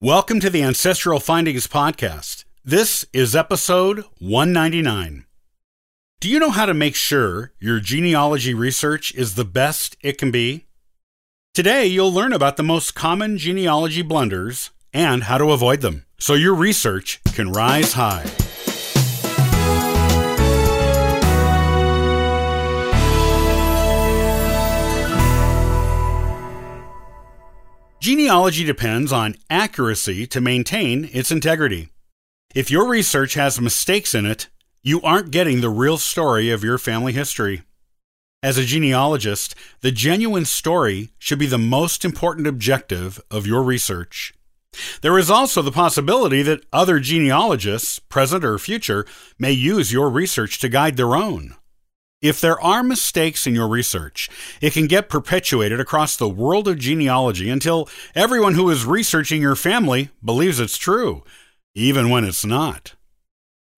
Welcome to the Ancestral Findings Podcast. This is episode 199. Do you know how to make sure your genealogy research is the best it can be? Today, you'll learn about the most common genealogy blunders and how to avoid them so your research can rise high. Genealogy depends on accuracy to maintain its integrity. If your research has mistakes in it, you aren't getting the real story of your family history. As a genealogist, the genuine story should be the most important objective of your research. There is also the possibility that other genealogists, present or future, may use your research to guide their own. If there are mistakes in your research, it can get perpetuated across the world of genealogy until everyone who is researching your family believes it's true, even when it's not.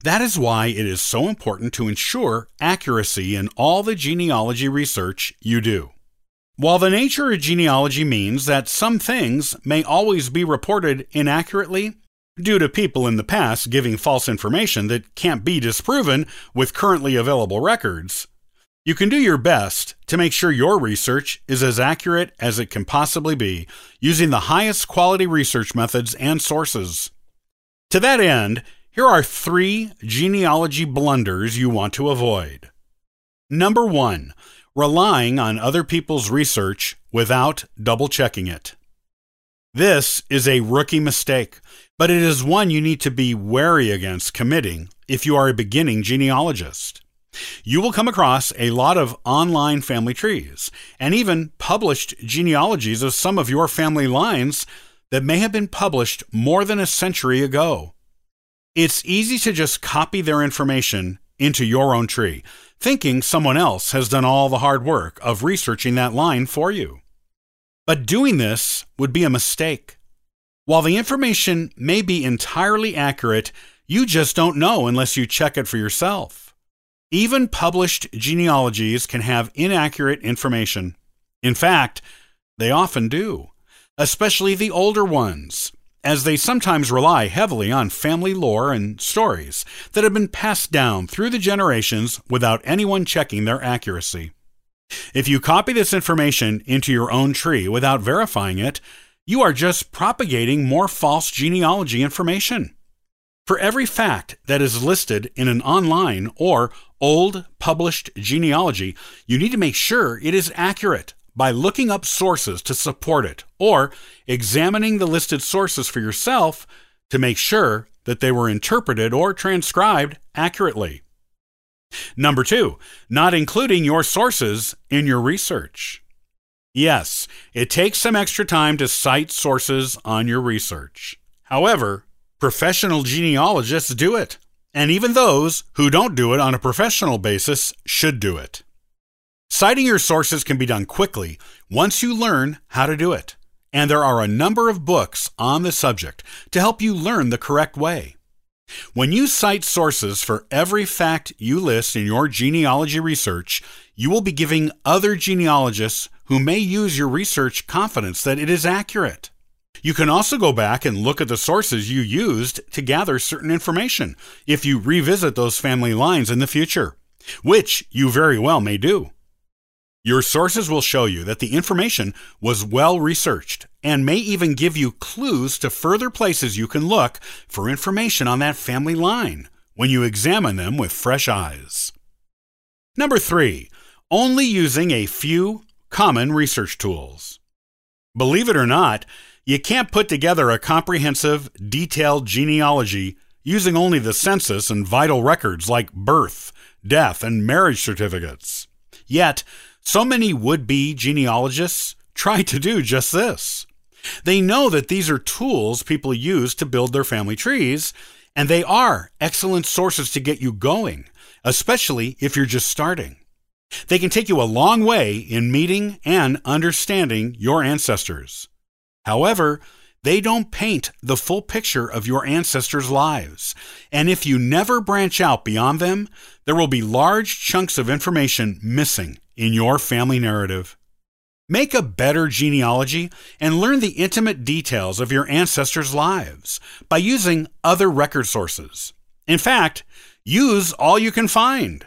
That is why it is so important to ensure accuracy in all the genealogy research you do. While the nature of genealogy means that some things may always be reported inaccurately, due to people in the past giving false information that can't be disproven with currently available records, you can do your best to make sure your research is as accurate as it can possibly be using the highest quality research methods and sources. To that end, here are three genealogy blunders you want to avoid. Number one, relying on other people's research without double checking it. This is a rookie mistake, but it is one you need to be wary against committing if you are a beginning genealogist. You will come across a lot of online family trees and even published genealogies of some of your family lines that may have been published more than a century ago. It's easy to just copy their information into your own tree, thinking someone else has done all the hard work of researching that line for you. But doing this would be a mistake. While the information may be entirely accurate, you just don't know unless you check it for yourself. Even published genealogies can have inaccurate information. In fact, they often do, especially the older ones, as they sometimes rely heavily on family lore and stories that have been passed down through the generations without anyone checking their accuracy. If you copy this information into your own tree without verifying it, you are just propagating more false genealogy information. For every fact that is listed in an online or old published genealogy, you need to make sure it is accurate by looking up sources to support it or examining the listed sources for yourself to make sure that they were interpreted or transcribed accurately. Number two, not including your sources in your research. Yes, it takes some extra time to cite sources on your research. However, Professional genealogists do it, and even those who don't do it on a professional basis should do it. Citing your sources can be done quickly once you learn how to do it, and there are a number of books on the subject to help you learn the correct way. When you cite sources for every fact you list in your genealogy research, you will be giving other genealogists who may use your research confidence that it is accurate. You can also go back and look at the sources you used to gather certain information if you revisit those family lines in the future, which you very well may do. Your sources will show you that the information was well researched and may even give you clues to further places you can look for information on that family line when you examine them with fresh eyes. Number three, only using a few common research tools. Believe it or not, you can't put together a comprehensive, detailed genealogy using only the census and vital records like birth, death, and marriage certificates. Yet, so many would be genealogists try to do just this. They know that these are tools people use to build their family trees, and they are excellent sources to get you going, especially if you're just starting. They can take you a long way in meeting and understanding your ancestors. However, they don't paint the full picture of your ancestors' lives. And if you never branch out beyond them, there will be large chunks of information missing in your family narrative. Make a better genealogy and learn the intimate details of your ancestors' lives by using other record sources. In fact, use all you can find.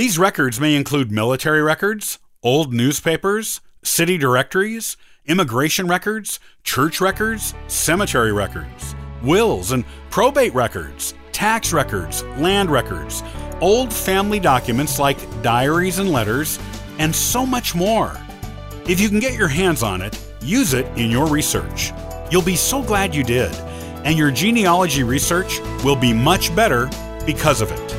These records may include military records, old newspapers, city directories, immigration records, church records, cemetery records, wills and probate records, tax records, land records, old family documents like diaries and letters, and so much more. If you can get your hands on it, use it in your research. You'll be so glad you did, and your genealogy research will be much better because of it.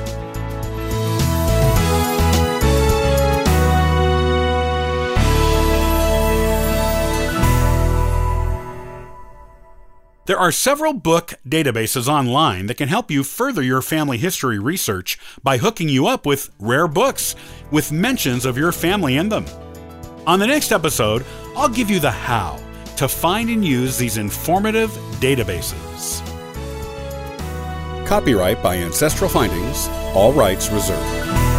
There are several book databases online that can help you further your family history research by hooking you up with rare books with mentions of your family in them. On the next episode, I'll give you the how to find and use these informative databases. Copyright by Ancestral Findings, all rights reserved.